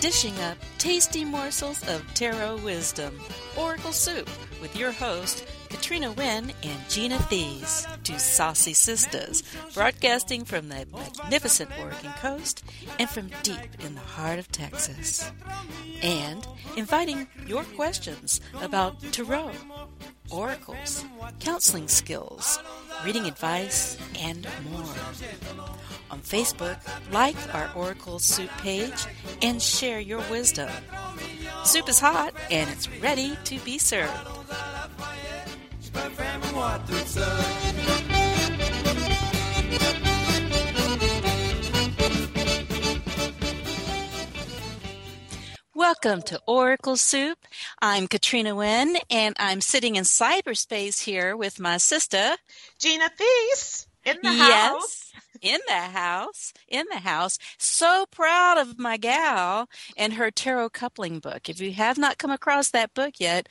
Dishing up tasty morsels of tarot wisdom. Oracle Soup with your host, Katrina Wynne and Gina Thies, two saucy sisters, broadcasting from the magnificent Oregon coast and from deep in the heart of Texas. And inviting your questions about tarot, oracles, counseling skills, reading advice, and more. On Facebook, like our Oracle Soup page and share your wisdom. Soup is hot and it's ready to be served. Welcome to Oracle Soup. I'm Katrina Wynne, and I'm sitting in cyberspace here with my sister, Gina Thies, in the yes, house. in the house, in the house. So proud of my gal and her tarot coupling book. If you have not come across that book yet,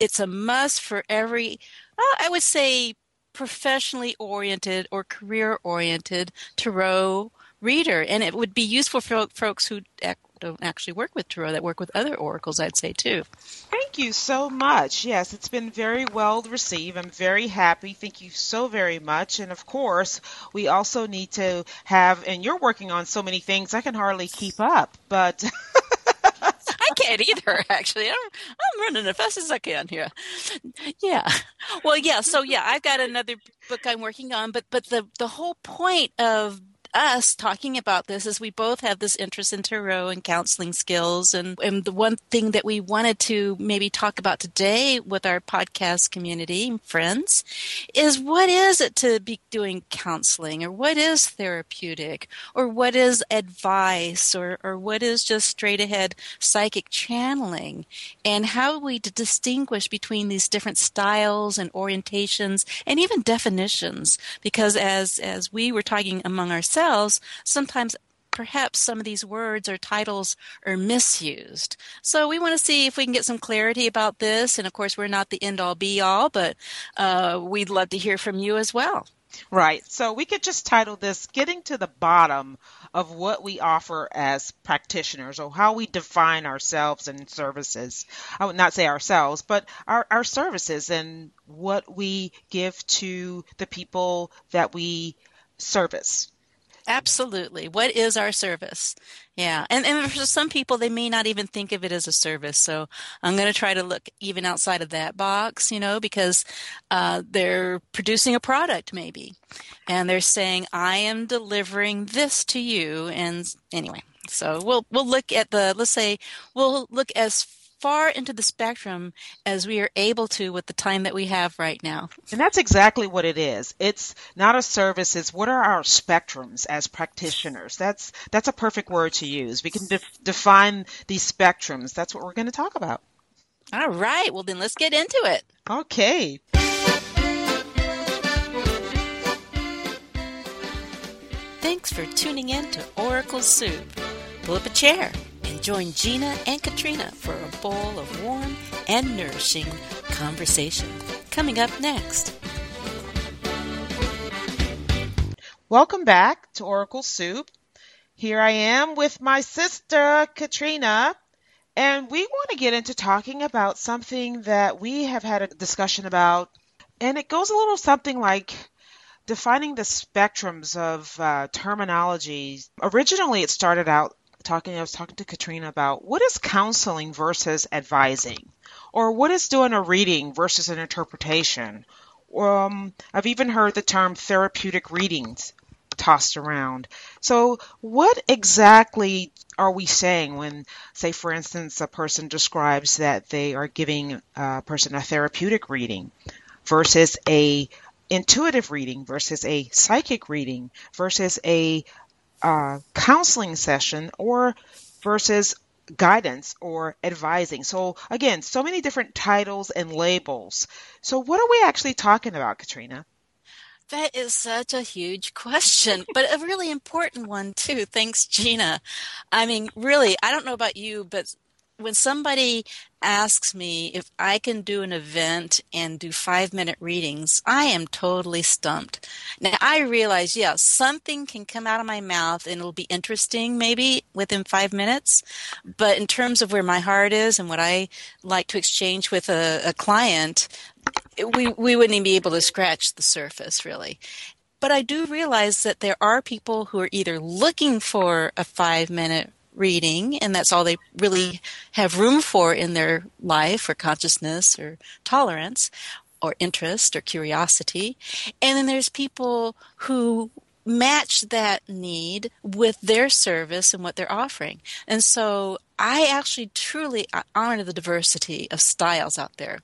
it's a must for every, well, I would say, professionally oriented or career oriented tarot reader. And it would be useful for folks who don't actually work with tarot, that work with other oracles, I'd say too. Thank you so much. Yes, it's been very well received. I'm very happy. Thank you so very much. And of course, we also need to have, and you're working on so many things, I can hardly keep up, but. I can't either, actually. I'm, I'm running as fast as I can here. Yeah. Well, yeah. So, yeah, I've got another book I'm working on, but but the the whole point of us talking about this is we both have this interest in tarot and counseling skills. And, and the one thing that we wanted to maybe talk about today with our podcast community friends is what is it to be doing counseling or what is therapeutic or what is advice or, or what is just straight ahead psychic channeling and how we distinguish between these different styles and orientations and even definitions. Because as as we were talking among ourselves sometimes perhaps some of these words or titles are misused. So we want to see if we can get some clarity about this. And of course, we're not the end all be all, but uh, we'd love to hear from you as well. Right. So we could just title this Getting to the Bottom of What We Offer as Practitioners or how we define ourselves and services. I would not say ourselves, but our, our services and what we give to the people that we service. Absolutely. What is our service? Yeah. And, and for some people, they may not even think of it as a service. So I'm going to try to look even outside of that box, you know, because uh, they're producing a product maybe. And they're saying, I am delivering this to you. And anyway, so we'll, we'll look at the, let's say, we'll look as far into the spectrum as we are able to with the time that we have right now. And that's exactly what it is. It's not a service, it's what are our spectrums as practitioners. That's that's a perfect word to use. We can def- define these spectrums. That's what we're going to talk about. All right. Well, then let's get into it. Okay. Thanks for tuning in to Oracle Soup. Pull up a chair join Gina and Katrina for a bowl of warm and nourishing conversation. Coming up next. Welcome back to Oracle Soup. Here I am with my sister Katrina, and we want to get into talking about something that we have had a discussion about, and it goes a little something like defining the spectrums of uh, terminology. Originally, it started out talking, I was talking to Katrina about what is counseling versus advising, or what is doing a reading versus an interpretation. Um, I've even heard the term therapeutic readings tossed around. So, what exactly are we saying when, say, for instance, a person describes that they are giving a person a therapeutic reading versus a intuitive reading versus a psychic reading versus a uh, counseling session or versus guidance or advising. So again, so many different titles and labels. So what are we actually talking about, Katrina? That is such a huge question, but a really important one too. Thanks, Gina. I mean, really, I don't know about you, but when somebody asks me if I can do an event and do five minute readings, I am totally stumped. Now, I realize, yeah, something can come out of my mouth and it'll be interesting maybe within five minutes. But in terms of where my heart is and what I like to exchange with a, a client, we, we wouldn't even be able to scratch the surface, really. But I do realize that there are people who are either looking for a five minute reading and that's all they really have room for in their life or consciousness or tolerance or interest or curiosity. And then there's people who match that need with their service and what they're offering. And so I actually truly honor the diversity of styles out there.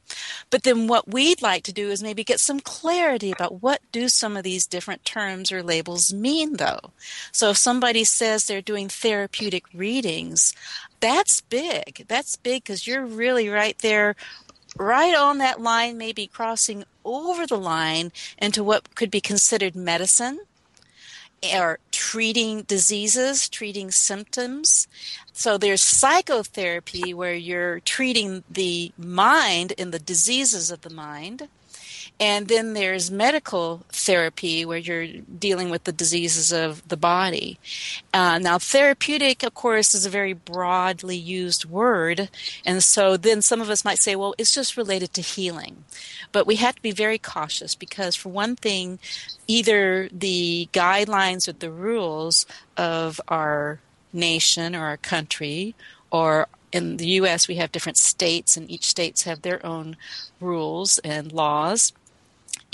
But then what we'd like to do is maybe get some clarity about what do some of these different terms or labels mean though. So if somebody says they're doing therapeutic readings, that's big. That's big because you're really right there right on that line, maybe crossing over the line into what could be considered medicine or treating diseases, treating symptoms. So there's psychotherapy where you're treating the mind and the diseases of the mind. And then there's medical therapy where you're dealing with the diseases of the body. Uh, now, therapeutic, of course, is a very broadly used word. And so then some of us might say, well, it's just related to healing. But we have to be very cautious because, for one thing, either the guidelines or the rules of our nation or our country or in the US we have different states and each states have their own rules and laws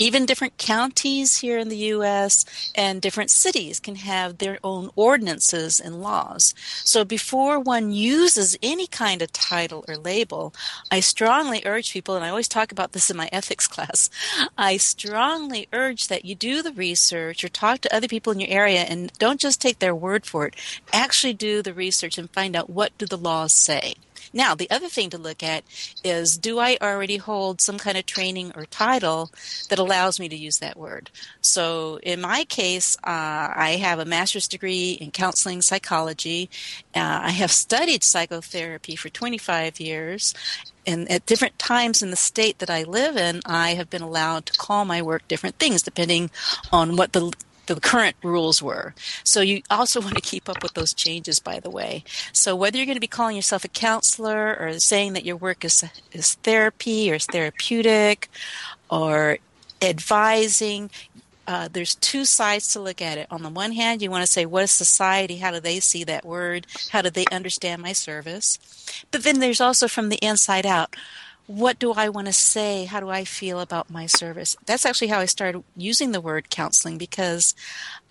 even different counties here in the US and different cities can have their own ordinances and laws. So before one uses any kind of title or label, I strongly urge people, and I always talk about this in my ethics class, I strongly urge that you do the research or talk to other people in your area and don't just take their word for it. Actually do the research and find out what do the laws say. Now, the other thing to look at is do I already hold some kind of training or title that allows me to use that word? So, in my case, uh, I have a master's degree in counseling psychology. Uh, I have studied psychotherapy for 25 years. And at different times in the state that I live in, I have been allowed to call my work different things depending on what the the current rules were. So you also want to keep up with those changes, by the way. So whether you're going to be calling yourself a counselor or saying that your work is, is therapy or is therapeutic or advising, uh, there's two sides to look at it. On the one hand, you want to say, what is society? How do they see that word? How do they understand my service? But then there's also from the inside out what do I want to say? How do I feel about my service? That's actually how I started using the word counseling because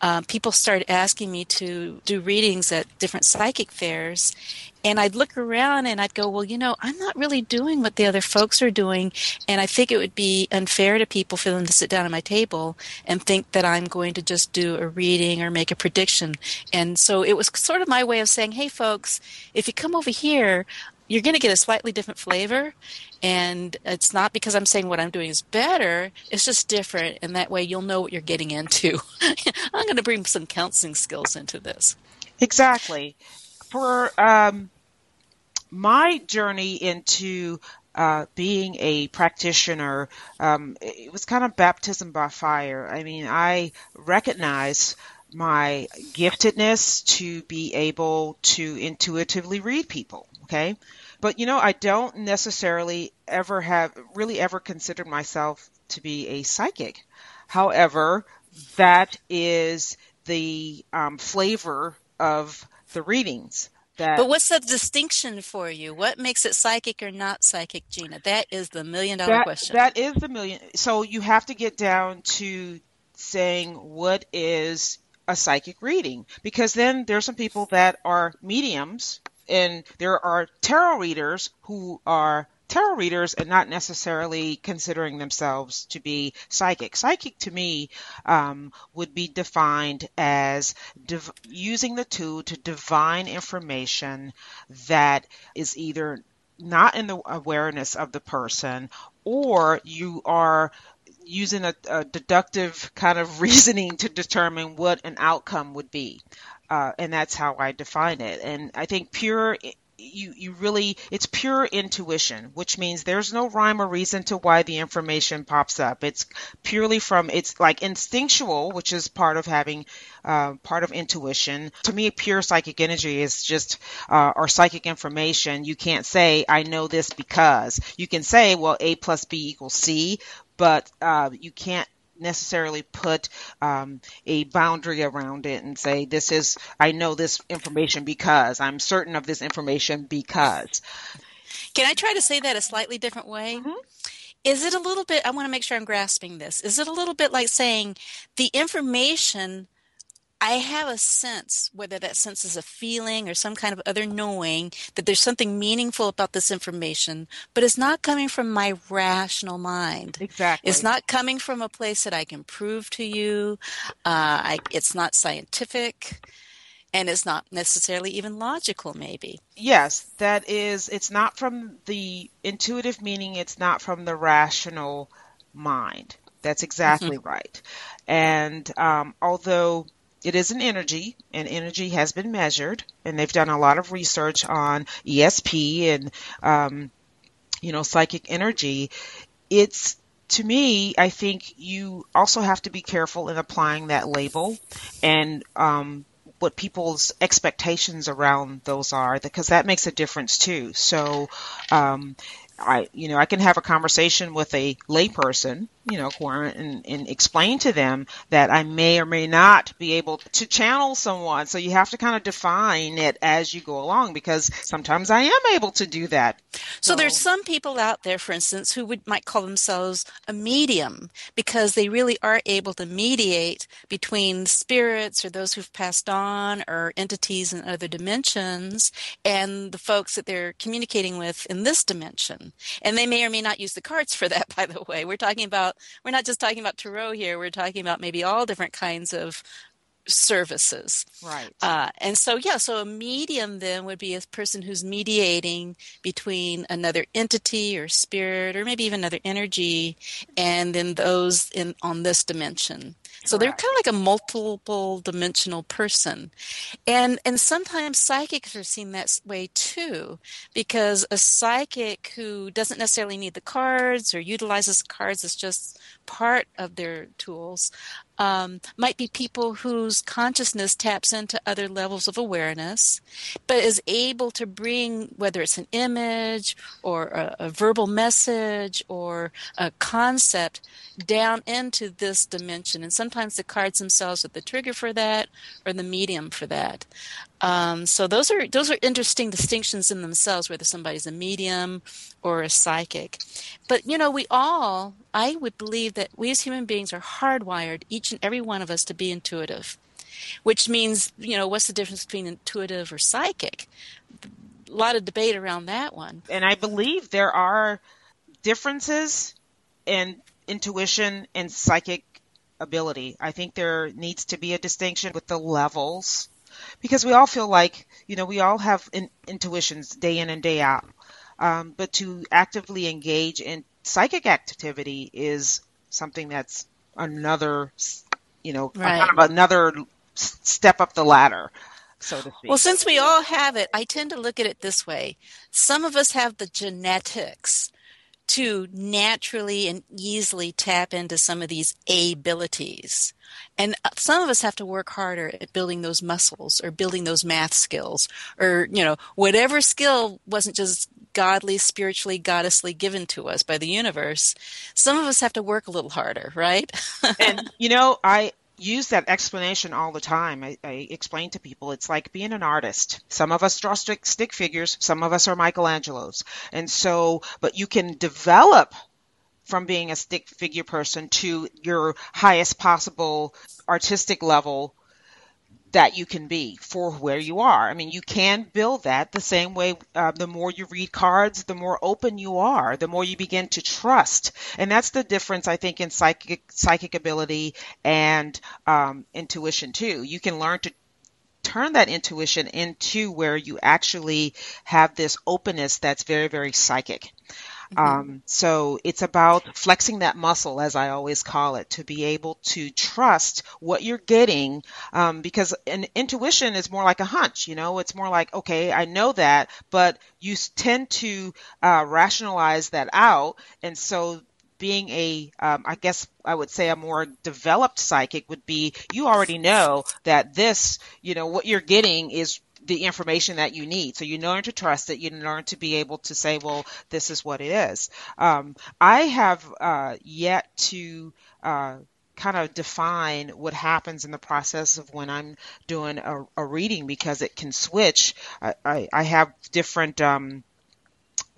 uh, people started asking me to do readings at different psychic fairs. And I'd look around and I'd go, well, you know, I'm not really doing what the other folks are doing. And I think it would be unfair to people for them to sit down at my table and think that I'm going to just do a reading or make a prediction. And so it was sort of my way of saying, hey, folks, if you come over here, you're going to get a slightly different flavor. And it's not because I'm saying what I'm doing is better, it's just different. And that way you'll know what you're getting into. I'm going to bring some counseling skills into this. Exactly. For um, my journey into uh, being a practitioner, um, it was kind of baptism by fire. I mean, I recognize my giftedness to be able to intuitively read people. Okay. But you know, I don't necessarily ever have really ever considered myself to be a psychic. However, that is the um, flavor of the readings. That, but what's the distinction for you? What makes it psychic or not psychic, Gina? That is the million dollar that, question. That is the million. So you have to get down to saying what is a psychic reading because then there's some people that are mediums and there are tarot readers who are tarot readers and not necessarily considering themselves to be psychic. Psychic to me um, would be defined as div- using the tool to divine information that is either not in the awareness of the person or you are using a, a deductive kind of reasoning to determine what an outcome would be uh, and that's how I define it. And I think pure you you really it's pure intuition which means there's no rhyme or reason to why the information pops up. It's purely from it's like instinctual which is part of having uh, part of intuition. To me pure psychic energy is just uh, or psychic information. You can't say i know this because. You can say well a plus b equals c but uh, you can't necessarily put um, a boundary around it and say this is I know this information because I'm certain of this information because. Can I try to say that a slightly different way? Mm-hmm. Is it a little bit? I want to make sure I'm grasping this. Is it a little bit like saying the information I have a sense, whether that sense is a feeling or some kind of other knowing, that there's something meaningful about this information, but it's not coming from my rational mind. Exactly. It's not coming from a place that I can prove to you. Uh, I, it's not scientific. And it's not necessarily even logical, maybe. Yes, that is, it's not from the intuitive meaning, it's not from the rational mind. That's exactly mm-hmm. right. And um, although it is an energy, and energy has been measured, and they've done a lot of research on ESP and um, you know psychic energy. It's to me, I think you also have to be careful in applying that label and um, what people's expectations around those are, because that makes a difference too. So, um, I, you know, I can have a conversation with a layperson, you know, and, and explain to them that I may or may not be able to channel someone. So you have to kind of define it as you go along because sometimes I am able to do that. So, so there's some people out there, for instance, who would might call themselves a medium because they really are able to mediate between spirits or those who've passed on or entities in other dimensions and the folks that they're communicating with in this dimension. And they may or may not use the cards for that, by the way. We're talking about, we're not just talking about tarot here, we're talking about maybe all different kinds of services. Right. Uh, and so, yeah, so a medium then would be a person who's mediating between another entity or spirit or maybe even another energy and then those in on this dimension. So they're kind of like a multiple dimensional person. And and sometimes psychics are seen that way too because a psychic who doesn't necessarily need the cards or utilizes cards as just part of their tools um, might be people whose consciousness taps into other levels of awareness, but is able to bring, whether it's an image or a, a verbal message or a concept, down into this dimension. And sometimes the cards themselves are the trigger for that or the medium for that. Um, so those are those are interesting distinctions in themselves, whether somebody's a medium or a psychic. But you know, we all, I would believe that we as human beings are hardwired, each and every one of us, to be intuitive. Which means, you know, what's the difference between intuitive or psychic? A lot of debate around that one. And I believe there are differences in intuition and psychic ability. I think there needs to be a distinction with the levels because we all feel like you know we all have in, intuitions day in and day out um, but to actively engage in psychic activity is something that's another you know right. kind of another step up the ladder so to speak. Well, since we all have it, I tend to look at it this way. Some of us have the genetics to naturally and easily tap into some of these abilities. And uh, some of us have to work harder at building those muscles or building those math skills or, you know, whatever skill wasn't just godly, spiritually, goddessly given to us by the universe. Some of us have to work a little harder, right? and, you know, I, use that explanation all the time. I, I, explain to people it's like being an artist. Some of us draw stick, stick figures, some of us are Michelangelos. And so, but you can develop from being a stick figure person to your highest possible artistic level that you can be for where you are. I mean, you can build that the same way. Uh, the more you read cards, the more open you are, the more you begin to trust, and that's the difference I think in psychic psychic ability and um, intuition too. You can learn to turn that intuition into where you actually have this openness that's very very psychic. Mm-hmm. Um, so it's about flexing that muscle, as I always call it, to be able to trust what you're getting. Um, because an intuition is more like a hunch, you know, it's more like, okay, I know that, but you tend to uh, rationalize that out. And so being a, um, I guess I would say a more developed psychic would be you already know that this, you know, what you're getting is the information that you need. So you learn to trust it. You learn to be able to say, well, this is what it is. Um, I have uh, yet to uh, kind of define what happens in the process of when I'm doing a, a reading because it can switch. I, I, I have different. Um,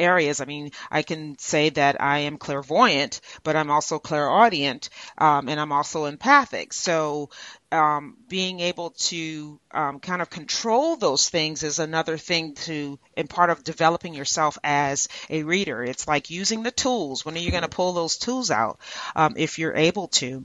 areas. I mean, I can say that I am clairvoyant, but I'm also clairaudient, um, and I'm also empathic. So, um, being able to um, kind of control those things is another thing to, and part of developing yourself as a reader. It's like using the tools. When are you going to pull those tools out um, if you're able to?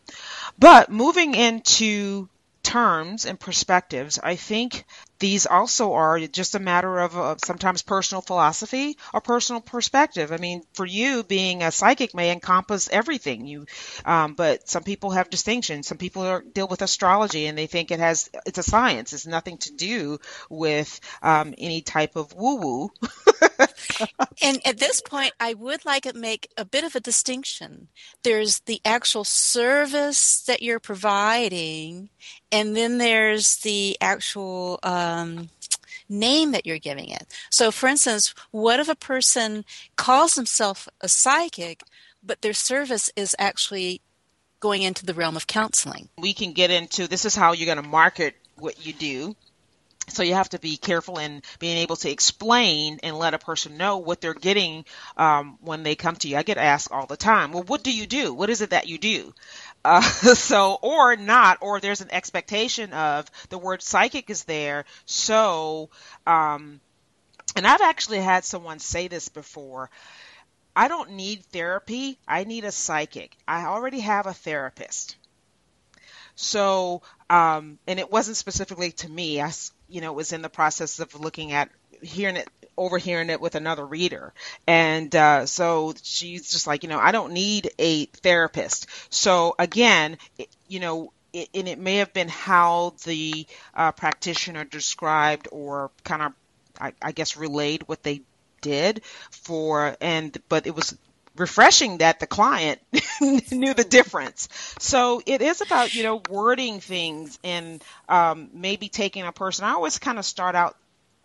But moving into terms and perspectives, I think these also are just a matter of uh, sometimes personal philosophy or personal perspective. I mean, for you, being a psychic may encompass everything. You, um, but some people have distinctions. Some people are, deal with astrology and they think it has it's a science. It's nothing to do with um, any type of woo woo. and at this point, I would like to make a bit of a distinction. There's the actual service that you're providing, and then there's the actual. Um, name that you're giving it. So, for instance, what if a person calls himself a psychic, but their service is actually going into the realm of counseling? We can get into this is how you're going to market what you do. So you have to be careful in being able to explain and let a person know what they're getting um, when they come to you. I get asked all the time, well, what do you do? What is it that you do? Uh, so, or not, or there's an expectation of the word psychic is there. So, um, and I've actually had someone say this before. I don't need therapy. I need a psychic. I already have a therapist. So, um, and it wasn't specifically to me. I, you know, was in the process of looking at hearing it overhearing it with another reader. And uh, so she's just like, you know, I don't need a therapist. So again, it, you know, it, and it may have been how the uh, practitioner described or kind of, I, I guess, relayed what they did for, and but it was refreshing that the client knew the difference. So it is about you know wording things and um, maybe taking a person. I always kind of start out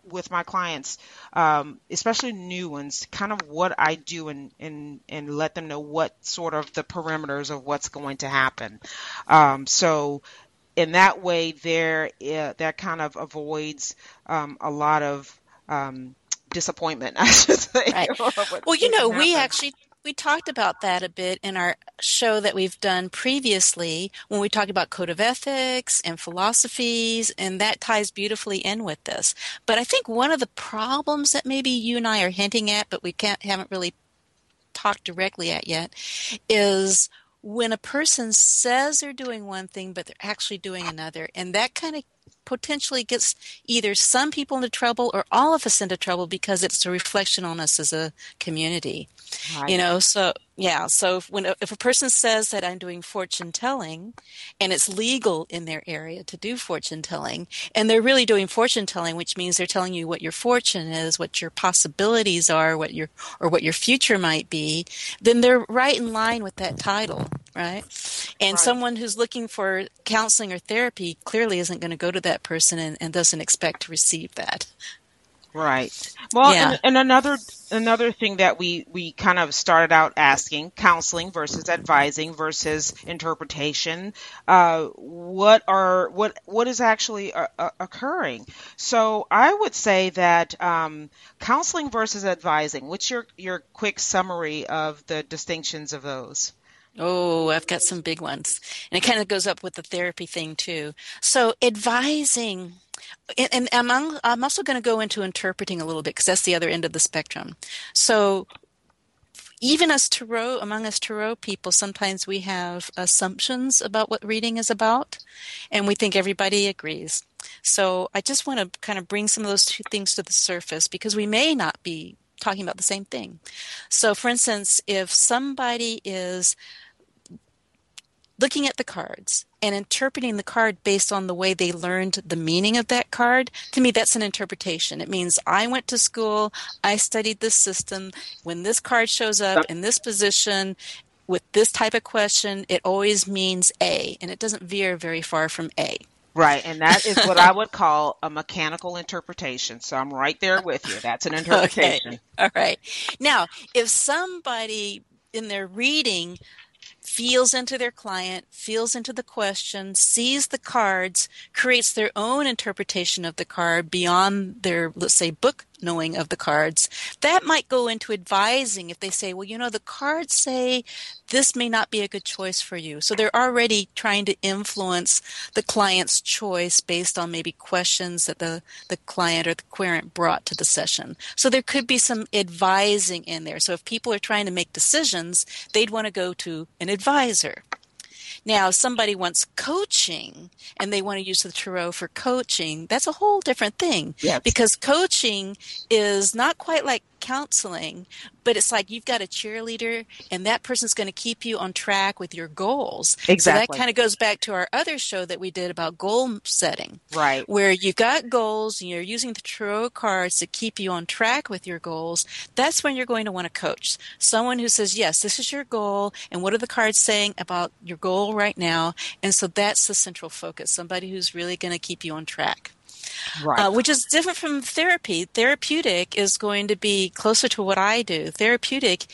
with my clients, um, especially new ones, kind of what I do and, and, and let them know what sort of the perimeters of what's going to happen. Um, so in that way, there uh, that kind of avoids um, a lot of um, disappointment. I should say. Right. well, you know, we actually we talked about that a bit in our show that we've done previously when we talked about code of ethics and philosophies, and that ties beautifully in with this. But I think one of the problems that maybe you and I are hinting at, but we can't haven't really talked directly at yet, is when a person says they're doing one thing but they're actually doing another, and that kind of potentially gets either some people into trouble or all of us into trouble because it's a reflection on us as a community. Right. You know, so yeah, so if, when if a person says that I'm doing fortune telling, and it's legal in their area to do fortune telling, and they're really doing fortune telling, which means they're telling you what your fortune is, what your possibilities are, what your or what your future might be, then they're right in line with that title, right? And right. someone who's looking for counseling or therapy clearly isn't going to go to that person and, and doesn't expect to receive that. Right. Well, yeah. and, and, another another thing that we we kind of started out asking: counseling versus advising versus interpretation. Uh, what are what what is actually uh, uh, occurring? So I would say that um, counseling versus advising. What's your your quick summary of the distinctions of those? Oh, I've got some big ones. And it kind of goes up with the therapy thing too. So advising and, I'm, I'm also going to go into interpreting a little bit because that's the other end of the spectrum. So even as tarot, among us tarot people, sometimes we have assumptions about what reading is about, and we think everybody agrees. So I just want to kind of bring some of those two things to the surface because we may not be talking about the same thing. So, for instance, if somebody is looking at the cards and interpreting the card based on the way they learned the meaning of that card, to me, that's an interpretation. It means I went to school, I studied this system. When this card shows up in this position, with this type of question, it always means A, and it doesn't veer very far from A. Right, and that is what I would call a mechanical interpretation. So I'm right there with you. That's an interpretation. Okay. All right. Now, if somebody in their reading feels into their client, feels into the question, sees the cards, creates their own interpretation of the card beyond their, let's say, book knowing of the cards. That might go into advising if they say, well, you know, the cards say this may not be a good choice for you. So they're already trying to influence the client's choice based on maybe questions that the, the client or the querent brought to the session. So there could be some advising in there. So if people are trying to make decisions, they'd want to go to an advisor. Now, somebody wants coaching and they want to use the tarot for coaching. That's a whole different thing. Yes. Because coaching is not quite like counseling, but it's like you've got a cheerleader and that person's going to keep you on track with your goals. Exactly. So that kind of goes back to our other show that we did about goal setting. Right. Where you've got goals and you're using the tarot cards to keep you on track with your goals. That's when you're going to want to coach. Someone who says, yes, this is your goal and what are the cards saying about your goal right now? And so that's the central focus. Somebody who's really going to keep you on track Right. uh, which is different from therapy. Therapeutic is going to be closer to what I do. Therapeutic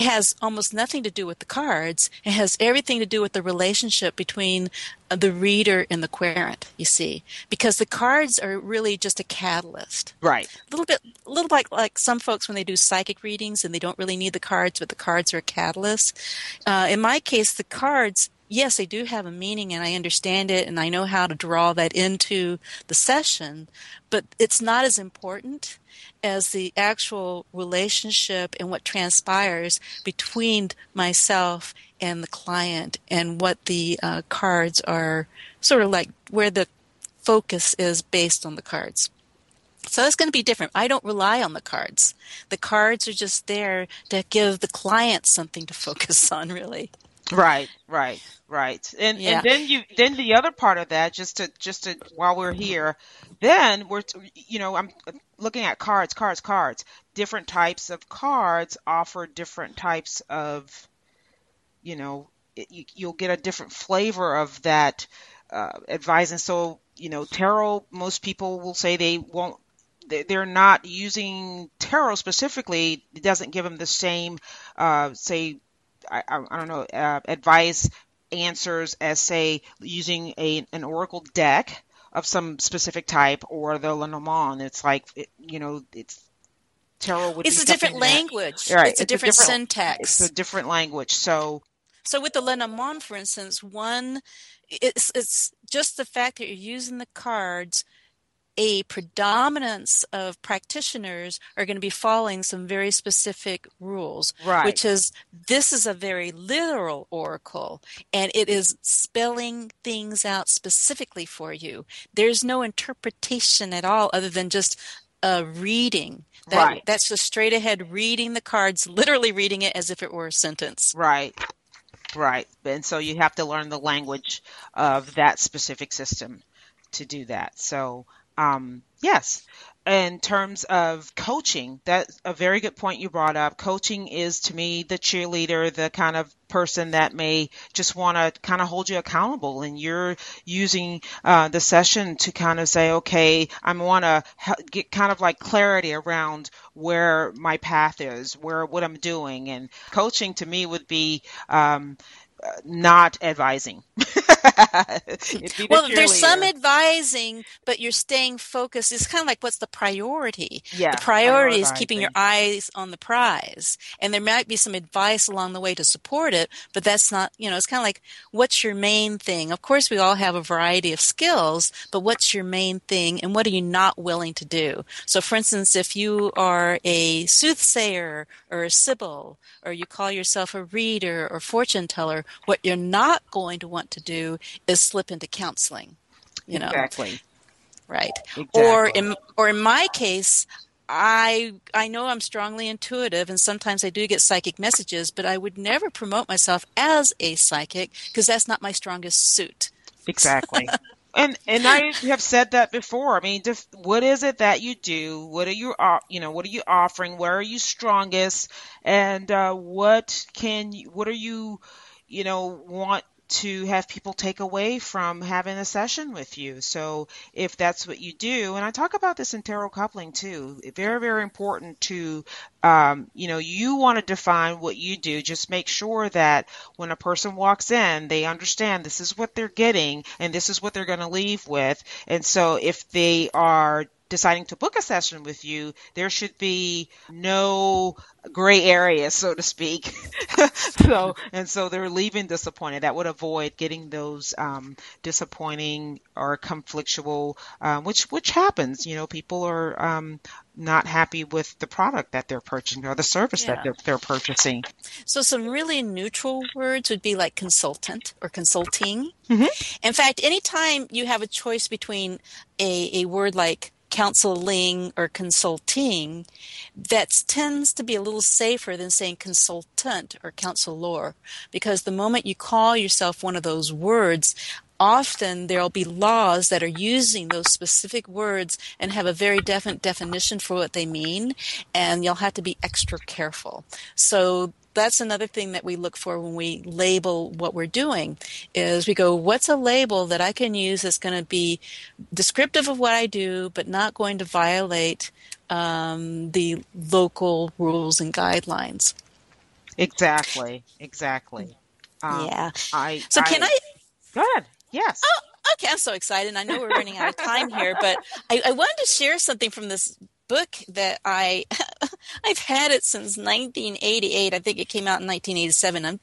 has almost nothing to do with the cards. It has everything to do with the relationship between uh, the reader and the querent. You see, because the cards are really just a catalyst. right. A little bit, a little like like some folks when they do psychic readings and they don't really need the cards, but the cards are a catalyst. Uh, in my case, the cards yes, they do have a meaning and I understand it and I know how to draw that into the session, but it's not as important as the actual relationship and what transpires between myself and the client and what the uh, cards are sort of like where the focus is based on the cards. So it's going to be different. I don't rely on the cards. The cards are just there to give the client something to focus on, really. Right, right, right. And Yeah. and then you then the other part of that just to just to while we're here, then we're you know I'm looking at cards, cards, cards. Different types of cards offer different types of you know you, you'll get a different flavor of that uh, advice. And so you know tarot, most people will say they won't. they- They're not using tarot specifically. It doesn't give them the same, uh, say, I, I, don't know, uh, advice answers as say using a an oracle deck of some specific type or the Lenormand. It's like it, you know, it's tarot would It's be a different language. Right, It's a different It's syntax. It's a different language. So So with the Lenormand, for instance, one, it's it's just the fact that you're using the cards. A predominance of practitioners are going to be following some very specific rules, Right. which is this is a very literal oracle, and it is spelling things out specifically for you. There's no interpretation at all, other than just a reading. That, Right. That's just straight ahead reading the cards, literally reading it as if it were a sentence. Right. Right. And so you have to learn the language of that specific system to do that. So, um, yes. In terms of coaching, that's a very good point you brought up. Coaching is to me the cheerleader, the kind of person that may just want to kind of hold you accountable and you're using uh, the session to kind of say, okay, I want to get kind of like clarity around where my path is, where what I'm doing. And coaching to me would be um, not advising. It'd be the Well, there's some advising, but you're staying focused. It's kind of like what's the priority? Yeah, the priority is keeping your eyes on the prize. And there might be some advice along the way to support it, but that's not, you know, it's kind of like what's your main thing? Of course, we all have a variety of skills, but what's your main thing and what are you not willing to do? So, for instance, if you are a soothsayer or a sibyl, or you call yourself a reader or fortune teller, what you're not going to want to do is slip into counseling. You know, Exactly. right? Exactly. Or in or in my case, I I know I'm strongly intuitive and sometimes I do get psychic messages, but I would never promote myself as a psychic because that's not my strongest suit. Exactly. and and I have said that before. I mean, just, what is it that you do? What are you you know what are you offering? Where are you strongest? And uh, what can you, what are you you know want to have people take away from having a session with you. So if that's what you do, and I talk about this in tarot coupling too, very, very important to, um, you know, you want to define what you do. Just make sure that when a person walks in, they understand this is what they're getting and this is what they're going to leave with. And so if they are deciding to book a session with you, there should be no gray area, so to speak. so, and so they're leaving disappointed. That would avoid getting those um, disappointing or conflictual, um, which which happens. You know, people are um, not happy with the product that they're purchasing or the service yeah. that they're, they're purchasing. So, some really neutral words would be like consultant or consulting. Mm-hmm. In fact, anytime you have a choice between a, a word like counseling or consulting that tends to be a little safer than saying consultant or counselor because the moment you call yourself one of those words often there'll be laws that are using those specific words and have a very definite definition for what they mean and you'll have to be extra careful. So that's another thing that we look for when we label what we're doing is we go what's a label that i can use that's going to be descriptive of what i do but not going to violate um, the local rules and guidelines? Exactly exactly. Um, yeah. I, so I, can i go ahead. Yes. Oh, okay i'm so excited. I know we're running out of time here but I, I wanted to share something from this book that I I've had it since 1988. I think it came out in 1987. I'm,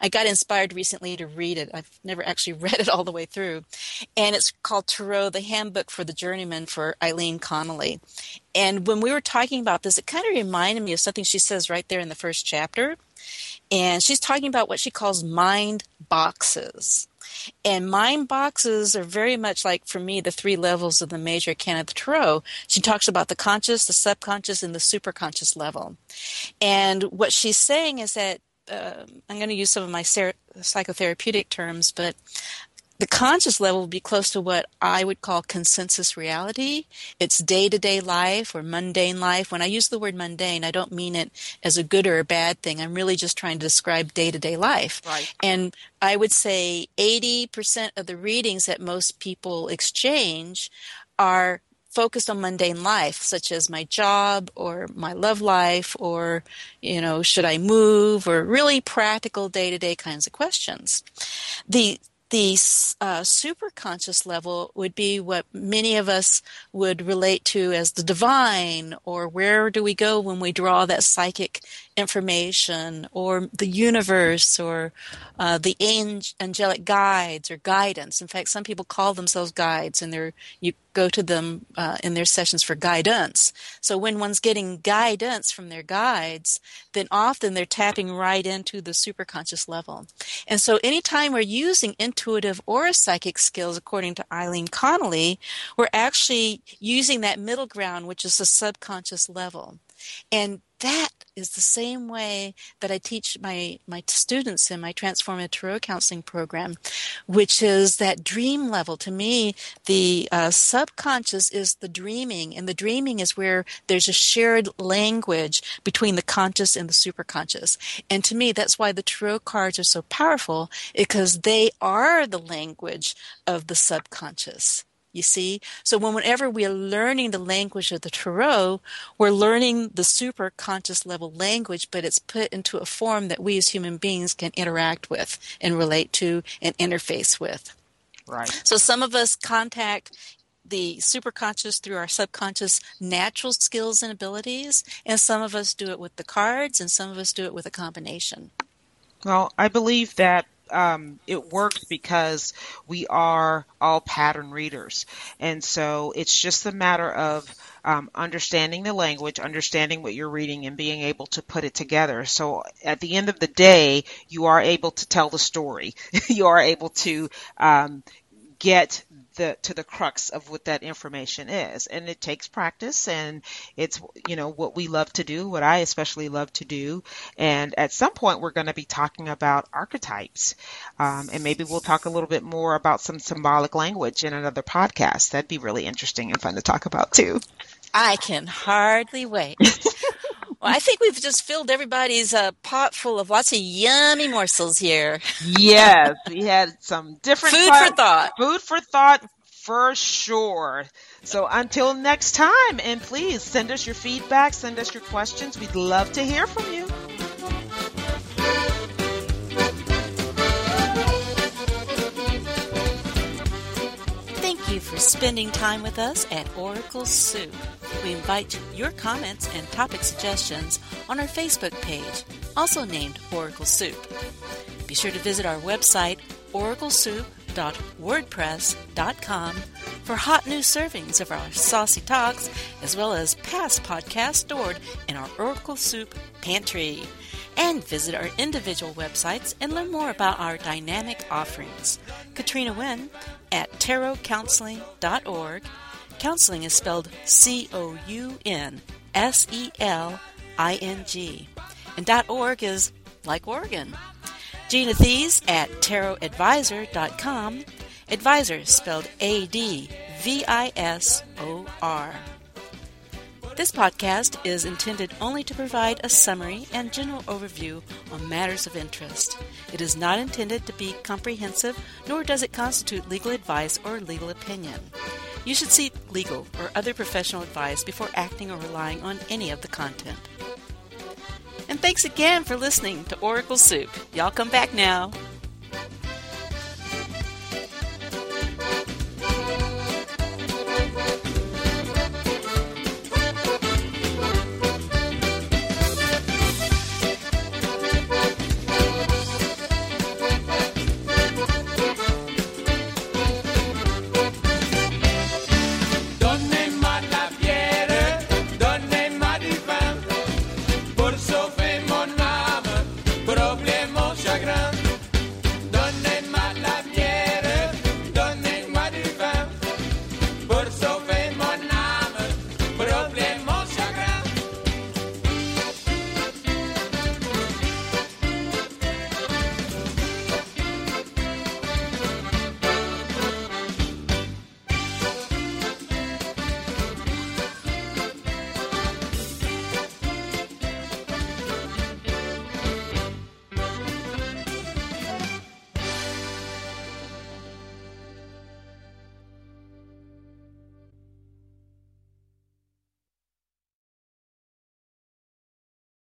I got inspired recently to read it. I've never actually read it all the way through, and it's called Tarot: The Handbook for the Journeyman for Eileen Connolly. And when we were talking about this, it kind of reminded me of something she says right there in the first chapter. And she's talking about what she calls mind boxes. And mind boxes are very much like, for me, the three levels of the major arcana tarot. She talks about the conscious, the subconscious, and the superconscious level. And what she's saying is that uh, I'm going to use some of my ser- psychotherapeutic terms, but the conscious level would be close to what I would call consensus reality. It's day to day life or mundane life. When I use the word mundane, I don't mean it as a good or a bad thing. I'm really just trying to describe day to day life. Right. And I would say 80% of the readings that most people exchange are focused on mundane life, such as my job or my love life or, you know, should I move or really practical day to day kinds of questions. The the uh, superconscious level would be what many of us would relate to as the divine, or where do we go when we draw that psychic information, or the universe, or uh, the angelic guides or guidance. In fact, some people call themselves guides, and they're you go to them uh, in their sessions for guidance. So when one's getting guidance from their guides, then often they're tapping right into the superconscious level. And so anytime we're using intuitive or psychic skills, according to Eileen Connolly, we're actually using that middle ground, which is the subconscious level. And that is the same way that I teach my, my students in my Transformative Tarot Counseling program, which is that dream level. To me, the uh, subconscious is the dreaming, and the dreaming is where there's a shared language between the conscious and the superconscious. And to me, that's why the tarot cards are so powerful, because they are the language of the subconscious. You see? So whenever we are learning the language of the tarot, we're learning the super conscious level language, but it's put into a form that we as human beings can interact with and relate to and interface with. Right. So some of us contact the superconscious through our subconscious natural skills and abilities, and some of us do it with the cards, and some of us do it with a combination. Well, I believe that um, it works because we are all pattern readers. And so it's just a matter of um, understanding the language, understanding what you're reading, and being able to put it together. So at the end of the day, you are able to tell the story. you are able to um, get the to the crux of what that information is. And it takes practice and it's you know what we love to do what i especially love to do. And at some point we're going to be talking about archetypes. Um, and maybe we'll talk a little bit more about some symbolic language in another podcast. That'd be really interesting and fun to talk about too. I can hardly wait Well, I think we've just filled everybody's uh, pot full of lots of yummy morsels here. yes, we had some different food for thought. Food for thought for sure. So until next time, and please send us your feedback, send us your questions. We'd love to hear from you. For spending time with us at Oracle Soup. We invite your comments and topic suggestions on our Facebook page, also named Oracle Soup. Be sure to visit our website, oraclesoup.wordpress.com, for hot new servings of our saucy talks, as well as past podcasts stored in our Oracle Soup pantry. And visit our individual websites and learn more about our dynamic offerings. Katrina Wynne at tarotcounseling.org Counseling is spelled C O U N S E L I N G. And .org is like Oregon. Gina Thies at tarotadvisor.com. Advisor spelled A D V I S O R. This podcast is intended only to provide a summary and general overview on matters of interest. It is not intended to be comprehensive, nor does it constitute legal advice or legal opinion. You should seek legal or other professional advice before acting or relying on any of the content. And thanks again for listening to Oracle Soup. Y'all come back now.